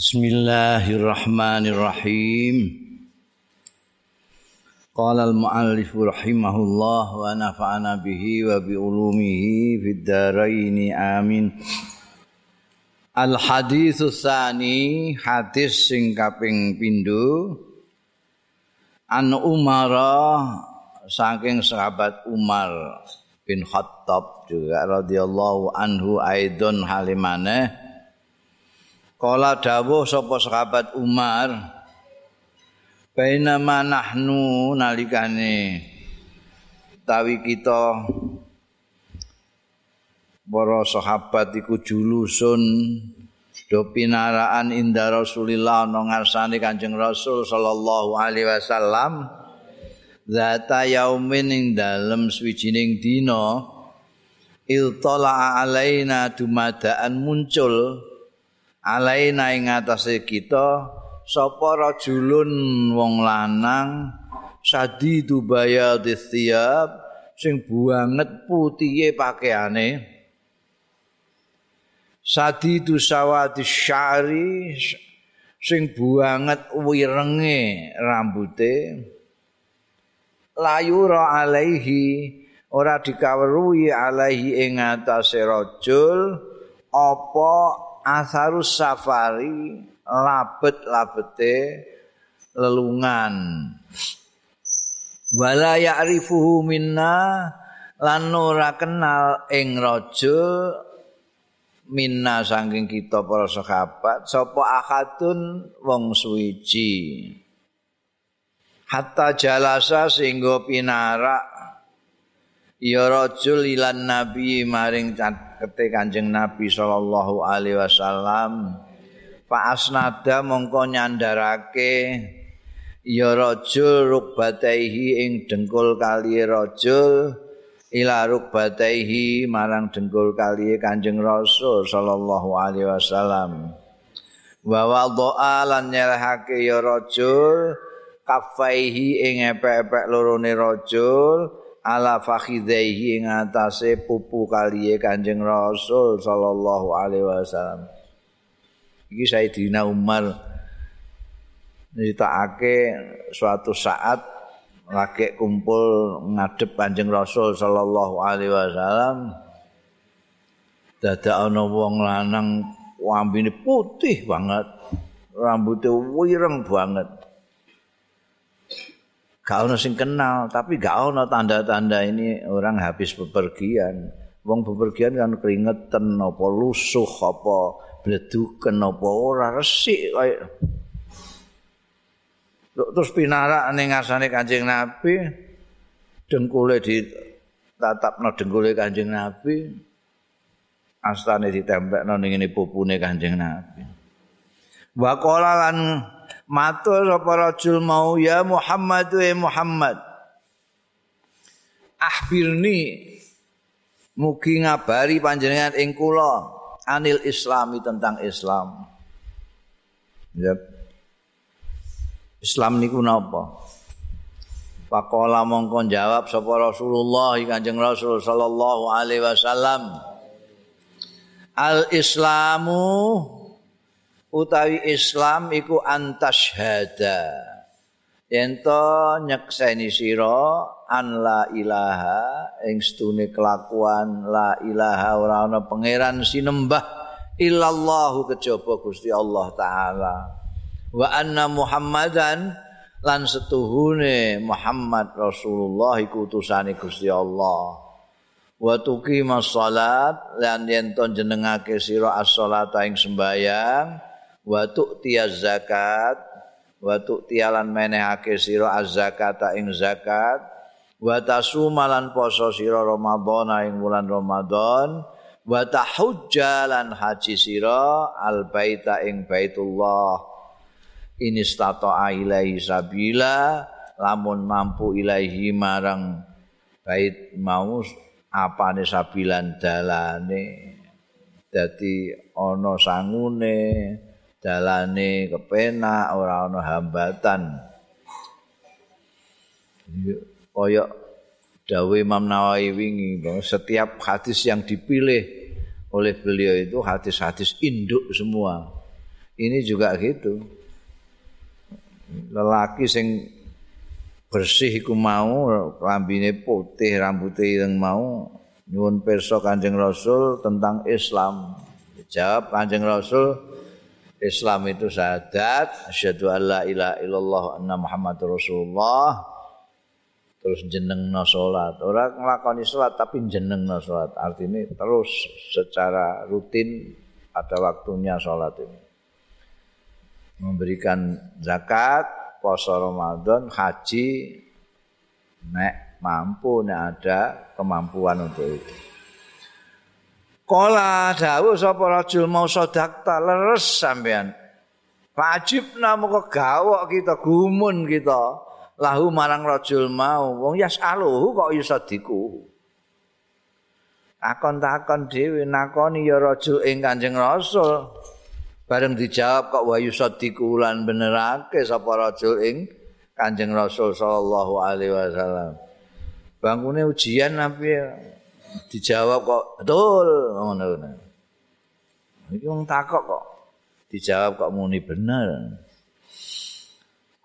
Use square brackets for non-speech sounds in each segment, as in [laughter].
Bismillahirrahmanirrahim. Qala al-muallif rahimahullah wa nafa'ana bihi wa bi ulumihi fid dharain amin. Al hadis tsani hadis sing kaping pindho An Umar saking sahabat Umar bin Khattab juga radhiyallahu anhu aidon halimane Kala dawuh sapa sahabat Umar Baina manahnu nalikane tawi kita para sahabat iku julusun do pinaraan inda Rasulillah ana ngarsane Kanjeng Rasul sallallahu alaihi wasallam zata yaumin ing dalem swijining dina iltala alaina dumadaan muncul alaina ing atase kita sapa rajulun wong lanang sadidu bayadis thiyab sing banget putihe pakaiane. Sadidu sawati syari sing banget wirenge rambute. Layura alaihi ora dikawruhi alaihi ing atase rajul apa asarus safari labet-labete lelungan. Wala ya'rifuhu minna lan ora kenal ing raja minna saking kita para sahabat sapa akadun wong suwiji. Hatta jalasa sehingga pinarak ya rajul ilan nabi maring kete Kanjeng Nabi sallallahu alaihi wasallam. Fa asnada mongko nyandarake ya rajul rukbataihi ing dengkul kali rajul ila rukbataihi marang dengkul kali Kanjeng Rasul sallallahu alaihi wasallam. Wa wadha'a lan nyerahake ya rajul kafaihi ing epek-epek lorone rajul ala fakhidaihi atase pupu kaliye Kanjeng Rasul sallallahu alaihi wasallam. Iki Sayyidina Umar nyritakake suatu saat lagi kumpul ngadep Kanjeng Rasul sallallahu alaihi wasallam dadak ana wong lanang wambine putih banget rambutnya wireng banget gak ono sing kenal tapi gak ono tanda-tanda ini orang habis bepergian. Wong bepergian kan keringetan apa lusuh apa bleduken apa ora resik kaya terus pinarak ning ngarsane Kanjeng Nabi dengkule di tatapno dengkule Kanjeng Nabi astane ditempelno ning ngene pupune Kanjeng Nabi. Wa lan matur sapa rajul mau ya Muhammad wa Muhammad. Ahbirni mugi ngabari panjenengan ing kula anil islami tentang Islam. Ya. Islam niku napa? Pakola mongko jawab sapa Rasulullah Kanjeng Rasul sallallahu alaihi wasallam. Al Islamu utawi Islam iku antashhada. Ento nyekseni sira an la ilaha ing stune kelakuan la ilaha ora ana pangeran sinembah illallah kejaba Gusti Allah taala. Wa anna muhammadan lan setuhune Muhammad Rasulullah iku utusane Gusti Allah. Wa tuqimas salat lan yen jenengake sira as-salata ing sembayang wa tu'tiyaz zakat wa tu'tiyalan menehake sira az-zakata ing zakat wa tasumalan poso sira ramadhana ing bulan ramadan wa tahujjalan haji sira al baita ing baitullah. Ini stata'a ilaihi sabila lamun mampu ilaihi marang bait mau apane sabilan dalane. Dadi ana sangune dalane kepenak ora ana hambatan. Kaya dawe Imam Nawawi wingi setiap hadis yang dipilih oleh beliau itu hadis-hadis induk semua. Ini juga gitu. Lelaki sing bersih iku mau lambine putih rambutnya yang mau nyuwun pirsa Kanjeng Rasul tentang Islam. Jawab Kanjeng Rasul Islam itu syahadat asyhadu alla ilaha illallah anna muhammadur rasulullah. Terus jenengno salat ora nglakoni salat tapi jenengno salat artinya terus secara rutin ada waktunya salat ini. Memberikan zakat puasa Ramadan haji nek mampu nek ada kemampuan untuk itu Kala dawuh sapa rajul mau sedekah leres sampean. Wajib namo gawok kita gumun kita. Lahu marang rajul mau wong yasaluhu kok iso diku. Akon-takon dhewe nakoni ya rajul ing Kanjeng Rasul. Bareng dijawab kok wa yusadiku lan benerake sapa rajul ing Kanjeng Rasul sallallahu alaihi wasallam. Bangune ujian nabi dijawab kok betul ngono ngono. Iki wong takok kok dijawab kok muni bener.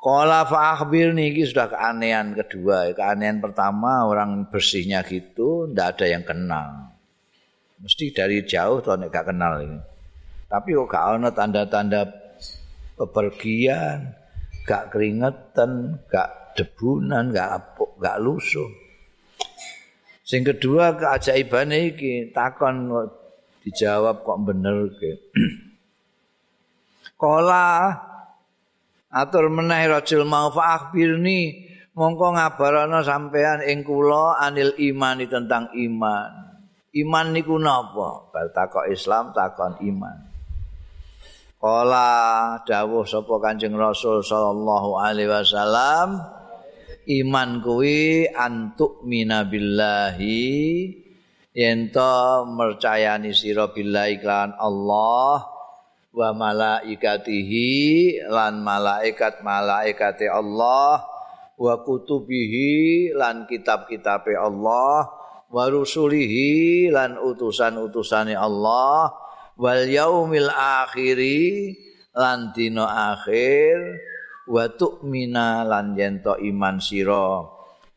Qala fa akhbirni iki sudah keanehan kedua. Keanehan pertama orang bersihnya gitu ndak ada yang kenal. Mesti dari jauh tuh gak kenal ini. Tapi kok gak ana tanda-tanda bepergian, gak keringetan, gak debunan, gak gak lusuh. Sing kedua keajaibane iki takon dijawab kok bener ke. [clears throat] Kala atur meneh rajul mau fa akhbirni mongko ngabarana sampean ing kula anil iman tentang iman. Iman niku napa? Bal takok Islam takon iman. Kala dawuh sapa Kanjeng Rasul sallallahu alaihi wasallam iman kuwi antuk minabillahi yen to mercayani sira billahi lan Allah wa malaikatihi lan malaikat malaikate Allah wa kutubihi lan kitab-kitabe Allah wa rusulihi lan utusan-utusane Allah wal yaumil akhiri lan dina akhir wa tu'mina lan yento iman sira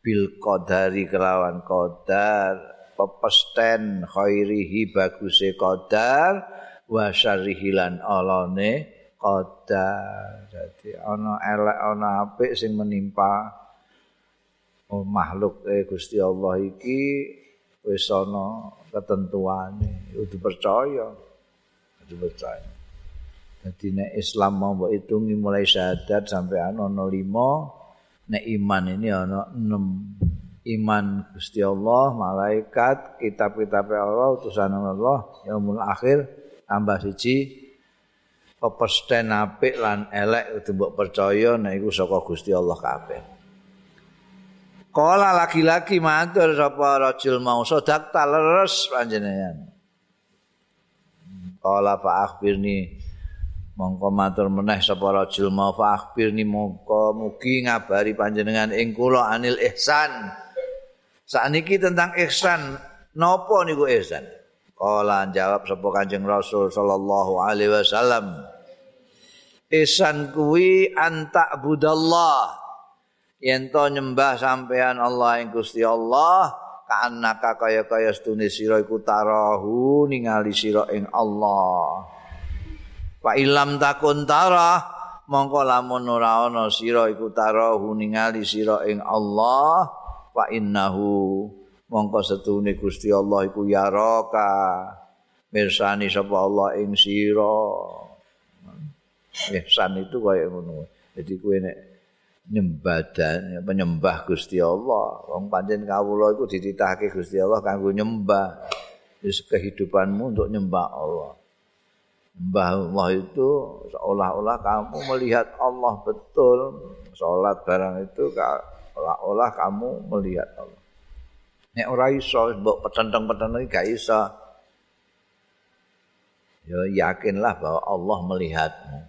bil qadari kelawan qadar pepesten khairihi baguse qadar wa syarrihi lan alane qadar. Dadi ana elek ana apik sing menimpa oh, makhluk eh, Gusti Allah iki wis ana ketentuane. Kudu percaya. Kudu percaya Jadi nek Islam mau mbok hitungi mulai syahadat sampai ana 5, nek iman ini ana 6. Iman Gusti Allah, malaikat, kitab-kitab Allah, utusan Allah, yaumul akhir tambah siji pepesten apik lan elek kudu mbok percaya nek iku saka Gusti Allah kabeh. Kala laki-laki matur sapa rajul mau sedak taleres panjenengan. Kala fa akhbirni mongko matur meneh sapa rajul mau fa akhbirni mongko mugi ngabari panjenengan ing kula anil ihsan. Sakniki tentang ihsan napa niku ihsan? Kala jawab sapa kanjeng rasul sallallahu alaihi wasallam ihsan kuwi anta budallah yen to nyembah sampean Allah ing Gusti Allah kanaka kaya-kaya stune sira iku tarahu ningali sira ing Allah Fa ilam takun tara mongko lamun ora ana sira iku tara ningali sira ing Allah fa innahu mongko setune Gusti Allah iku yaraka mirsani sapa Allah ing sira. Ihsan itu kaya ngono. Jadi kowe nek nyembah dan penyembah Gusti Allah. Wong pancen kawula iku dititahke Gusti Allah kanggo nyembah. Wis kehidupanmu untuk nyembah Allah bahwa itu seolah-olah kamu melihat Allah betul. Sholat barang itu seolah-olah kamu melihat Allah. Nek ora iso mbok petenteng-petenteng gak iso. Ya yakinlah bahwa Allah melihatmu.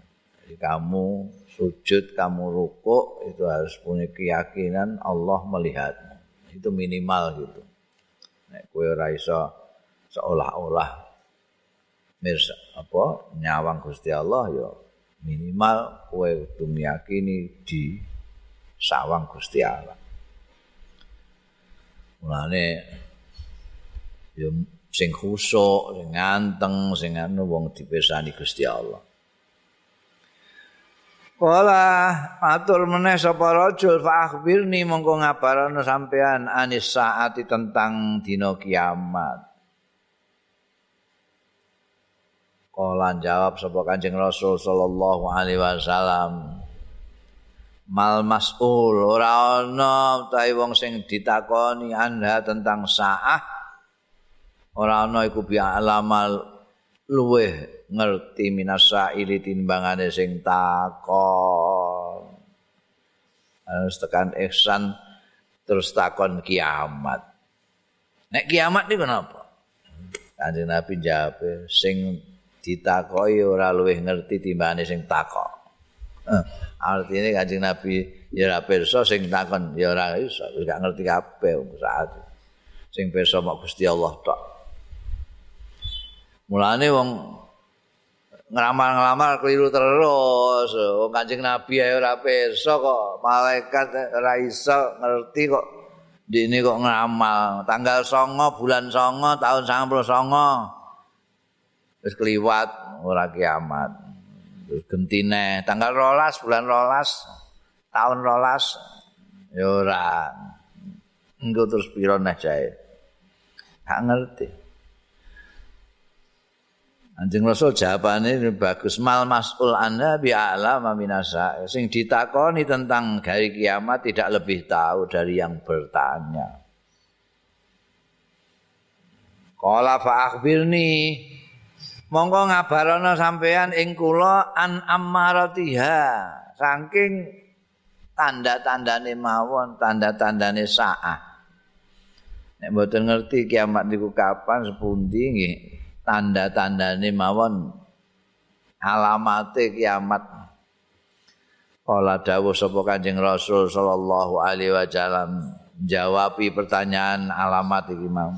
Jadi kamu sujud kamu rukuk itu harus punya keyakinan Allah melihatmu. Itu minimal gitu. Nek kowe ora iso seolah-olah mirsa apa? Nyawang Gusti Allah ya minimal kowe kudu meyakini di sawang Gusti Allah. Mulane ya sing khusuk sing nganteng sing anu wong dipesani Gusti Allah. Wala matur meneh sapa rajul fa akhbirni mongko ngabarana sampean anis saati tentang dina kiamat. Kala jawab sapa Kanjeng Rasul sallallahu alaihi wasallam. Mal mas'ul ora ana utahe wong sing ditakoni anda tentang saah ora ana iku bi alamal luweh ngerti minasa ili timbangane sing takon. Harus tekan ihsan terus takon kiamat. Nek kiamat niku napa? Kanjeng nabi jawab sing ditakoi ora luwih ngerti timbangane sing takon eh, artinya kanjeng nabi ya ora pirsa sing takon ya ora iso gak ngerti kabeh saat sing pirsa mok Gusti Allah tok mulane wong ngeramal-ngeramal keliru terus. Wong Kanjeng Nabi ae ora pirsa kok malaikat ora iso ngerti kok dene kok ngeramal. Tanggal 9 bulan 9 tahun 99. Wis kliwat ora kiamat. Terus gentine tanggal 12 bulan 12 tahun 12 ya ora. Engko terus piro neh jae. Gak ngerti. Anjing Rasul jawabane bagus mal masul anda bi a'lam minasa. Sing ditakoni tentang hari kiamat tidak lebih tahu dari yang bertanya. Qala fa monggo ngabarana sampean ing kula an ammaratiha. Saking tanda-tandane mawon tanda-tandane saah. Nek mboten ngerti kiamat niku kapan sepundi nggih tanda-tandane mawon. Alamate kiamat. Kala dawuh sapa Kanjeng Rasul sallallahu alaihi wasallam jawabi pertanyaan alamat iki mau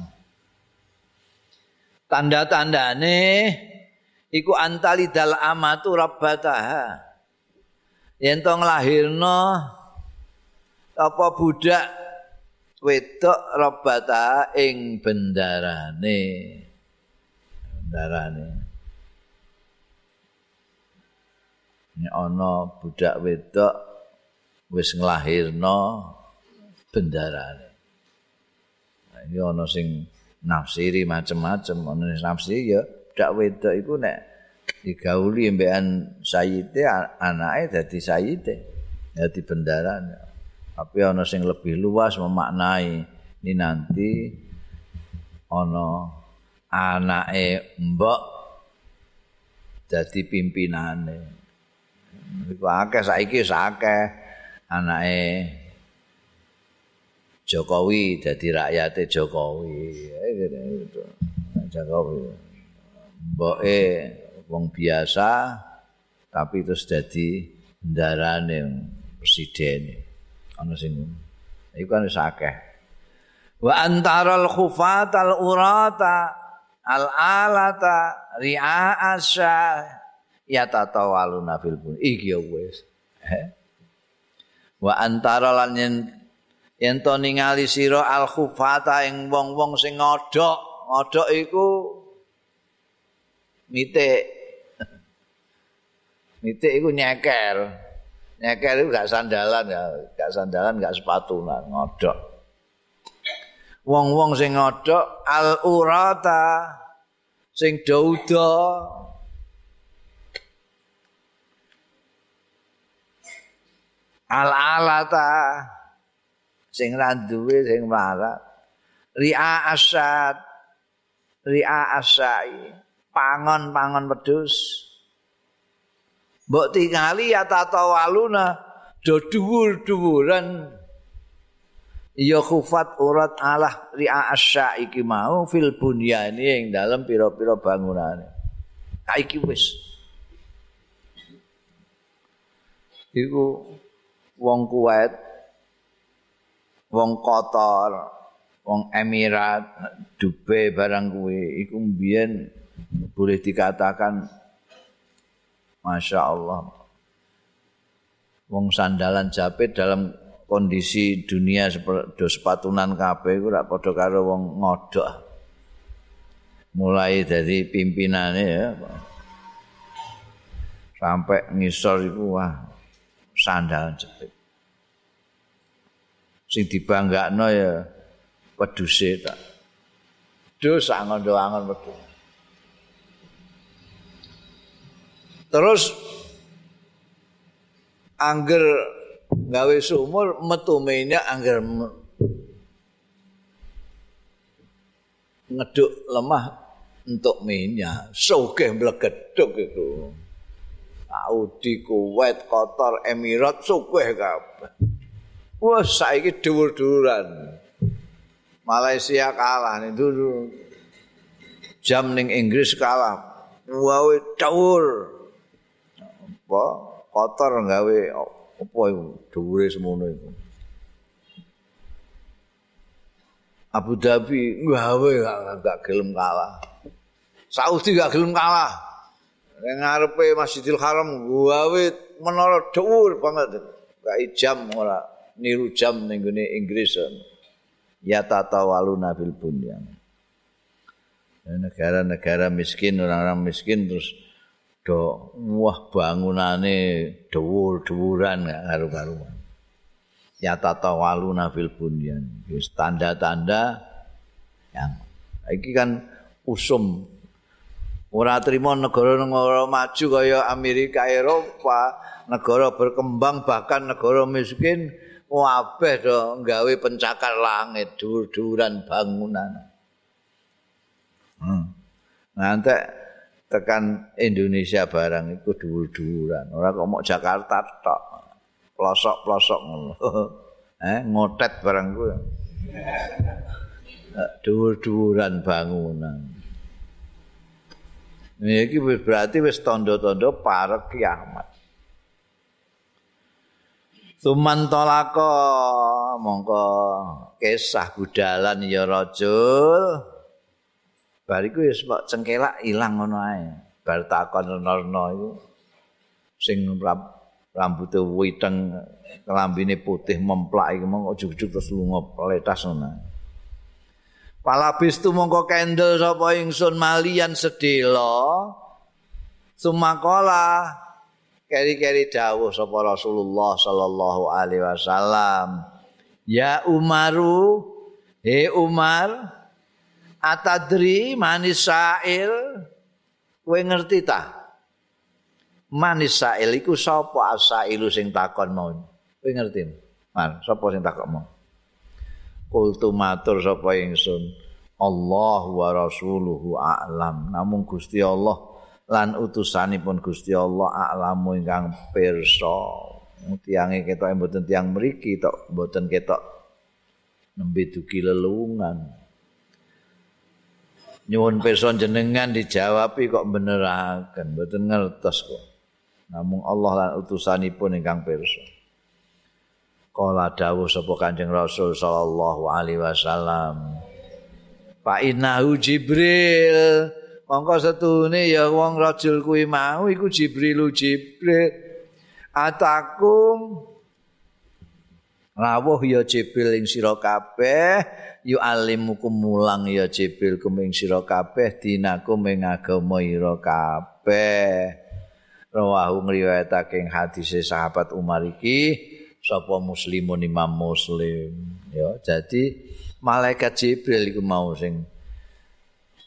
Tanda-tandane iku antalidal amatu rabbataha yen to nglahirno apa budak wedok rabbataha ing bendarane darane. Ini ana budak wedok wis nglahirno bendarane. Iki ana sing nafsiri macem-macem, ana sing nafsiri ya budak wedok iku nek digauli mbekan sayite anake dadi sayite, dadi bendarane. Tapi ana sing lebih luas memaknai ini nanti ana anake mbok dadi pimpinane. Iku akeh saiki akeh anake Jokowi dadi rakyate Jokowi. Gitu. Jokowi. Mboke wong biasa tapi terus dadi ndarane presiden. Ana sing iku kan akeh. Wa antaral khufatal urata al alata ri'a asya ya tatawaluna fil bun iki ya wis wa antara lan yen to ningali sira al khufata ing wong-wong sing ngodhok ngodhok iku mitik. [laughs] Mitik iku nyeker. Nyeker itu gak sandalan ya. Gak sandalan gak sepatu ngodhok. Wong-wong sing ngodhok al urata sing dauda al alata sing randuwe sing marat ria asad. Ria asai. Pangon-pangon wedhus. Mbok tingali ya tatawaluna. Do dhuwur-dhuwuran. Ya khufat urat alah ri'a asya iki mau fil bunyani ing dalam pira-pira bangunane. Kaiki wis. Iku wong Kuwait wong kotor wong Emirat Dubai barang kuwi iku mbiyen boleh dikatakan Masya Allah. Wong sandalan japit dalam kondisi dunia seperti sepatunan kabeh iku ora padha karo wong ngodok. Mulai dari pimpinannya ya. Sampai ngisor iku wah sandalan jepit. Sing dibanggakno ya peduse tak. Dus angon-angon pedus. Terus angger gawe sumur metu minyak angger ngeduk lemah untuk minyak sugih mlegeduk itu Saudi Kuwait Qatar Emirat sugih kabeh wah saiki dhuwur-dhuwuran. Malaysia kalah nih dulu. Jam ning Inggris kalah. Wae dhuwur. Apa? Kotor gawe apa iku? Dhuwure semono iku. Abu Dhabi gawe gak gelem kalah. Saudi gak gelem kalah. Ning ngarepe Masjidil Haram gawe menara dhuwur banget. Gak jam ora niru jam ning gone Inggris ya tatawalu nabil bunyan negara-negara miskin orang-orang miskin terus do wah bangunane dhuwur-dhuwuran gak karu-karuan. Ya tatawaluna fil bunyan. Wis tanda-tanda yang iki kan usum ora trimo negara-negara maju kaya Amerika Eropa, negara berkembang bahkan negara miskin wabeh do nggawe pencakar langit dhuwur-dhuwuran bangunan. Hmm. Nanti tekan Indonesia barang itu dhuwur-dhuwuran. Ora kok mau Jakarta tok. Pelosok-pelosok ngono. [laughs] eh, ngotet barang kuwi. Dhuwur-dhuwuran bangunan. Ini berarti wis tondo-tondo para kiamat. Sumantolako mongko kisah budalan ya rajul bariku ya sebab cengkelak ilang ngono ae. Bar takon nerno iku sing rambute witeng kelambine putih memplak iki mongko ujug-ujug terus lunga peletas ngono. Palabis tu mongko kendel sapa ingsun malian sedelo. Sumakola keri-keri dawuh sapa Rasulullah sallallahu alaihi wasallam. Ya Umaru, he Umar, Atadri manis sa'il Kowe ngerti ta? Manis sa'il iku sapa asailu sing takon mau? Kowe ngerti? Man, sapa sing takon mau? Kultu matur sapa ingsun Allah wa rasuluhu a'lam Namun Gusti Allah lan utusanipun Gusti Allah a'lamu ingkang pirsa. Tiange ketok mboten tiang mriki tok mboten ketok nembe dugi lelungan. Nyuwun pirsa jenengan dijawabi kok beneraken mboten ngertos kok. Namung Allah lan utusanipun ingkang pirsa. Kala dawuh sapa Kanjeng Rasul sallallahu alaihi wasallam Pak Inahu Jibril mongko setune ya wong rajul kuwi mau iku Jibril Jibril. Atakum rawuh ya Jibril ing sira kabeh yu alimukum mulang ya Jibril kuming sira kabeh dinakum ing agama ira kabeh. Rawahu ngriwayatake hadise sahabat Umar iki sapa muslimun imam muslim. Ya jadi malaikat Jibril iku mau sing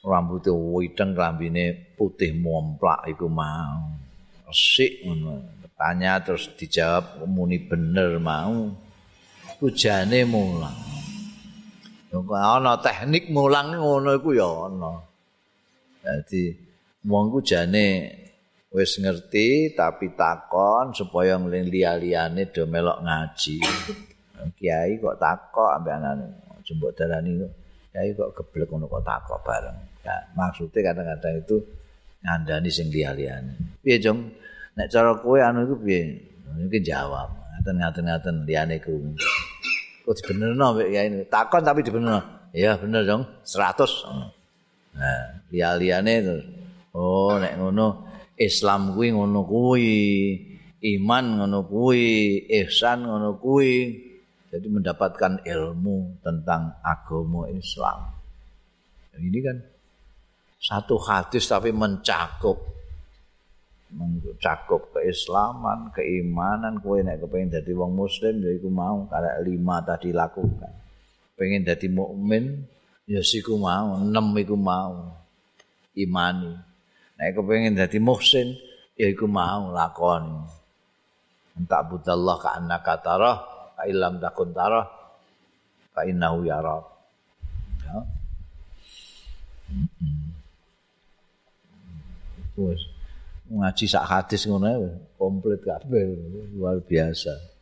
rambute witeng rambine putih momplak iku mau resik ngono tanya terus dijawab muni bener mau ujane mulang ana teknik mulang ngono iku ya ana. Dadi wong ku jane wis ngerti tapi takon supaya ngling liya-liyane do melok ngaji. Kiai kok takok ambek anane jembok darani Kiai kok geblek ngono kok takok bareng. Ya, maksudnya kadang-kadang itu ngandani sing liya-liyane. Piye, Jong? Nek cara kowe anu iku piye? Mungkin jawab. Ngaten-ngaten liyane krungu. kok dibenerno mbek kiai takon tapi dibenerno iya bener dong 100 nah liya-liyane oh nek ngono Islam kuwi ngono kuwi, iman ngono kuwi, ihsan ngono kuwi. Jadi mendapatkan ilmu tentang agama Islam. Ini kan satu hadis tapi mencakup mencakup keislaman, keimanan, kowe nek kepengin dadi wong muslim ya iku mau karek lima tadi lakukan. Pengen dadi mukmin ya siku mau, enam iku mau imani. Nek kepengin dadi muhsin ya iku mau lakoni. Entak budallah ka annaka tarah, ka ilam takun tarah, fa innahu yara. Ya. Wes ngaji sak hadis ngono komplit kabeh. Luar biasa.